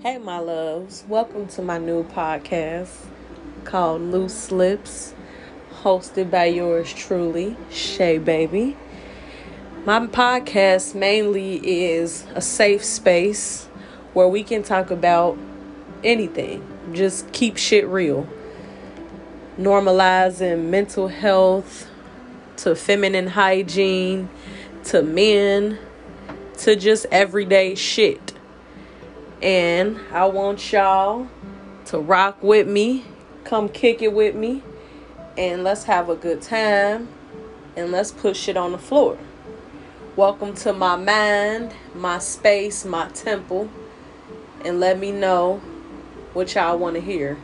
Hey, my loves. Welcome to my new podcast called Loose Lips, hosted by yours truly, Shay Baby. My podcast mainly is a safe space where we can talk about anything, just keep shit real. Normalizing mental health to feminine hygiene to men to just everyday shit and I want y'all to rock with me. Come kick it with me. And let's have a good time. And let's put shit on the floor. Welcome to my mind, my space, my temple. And let me know what y'all want to hear.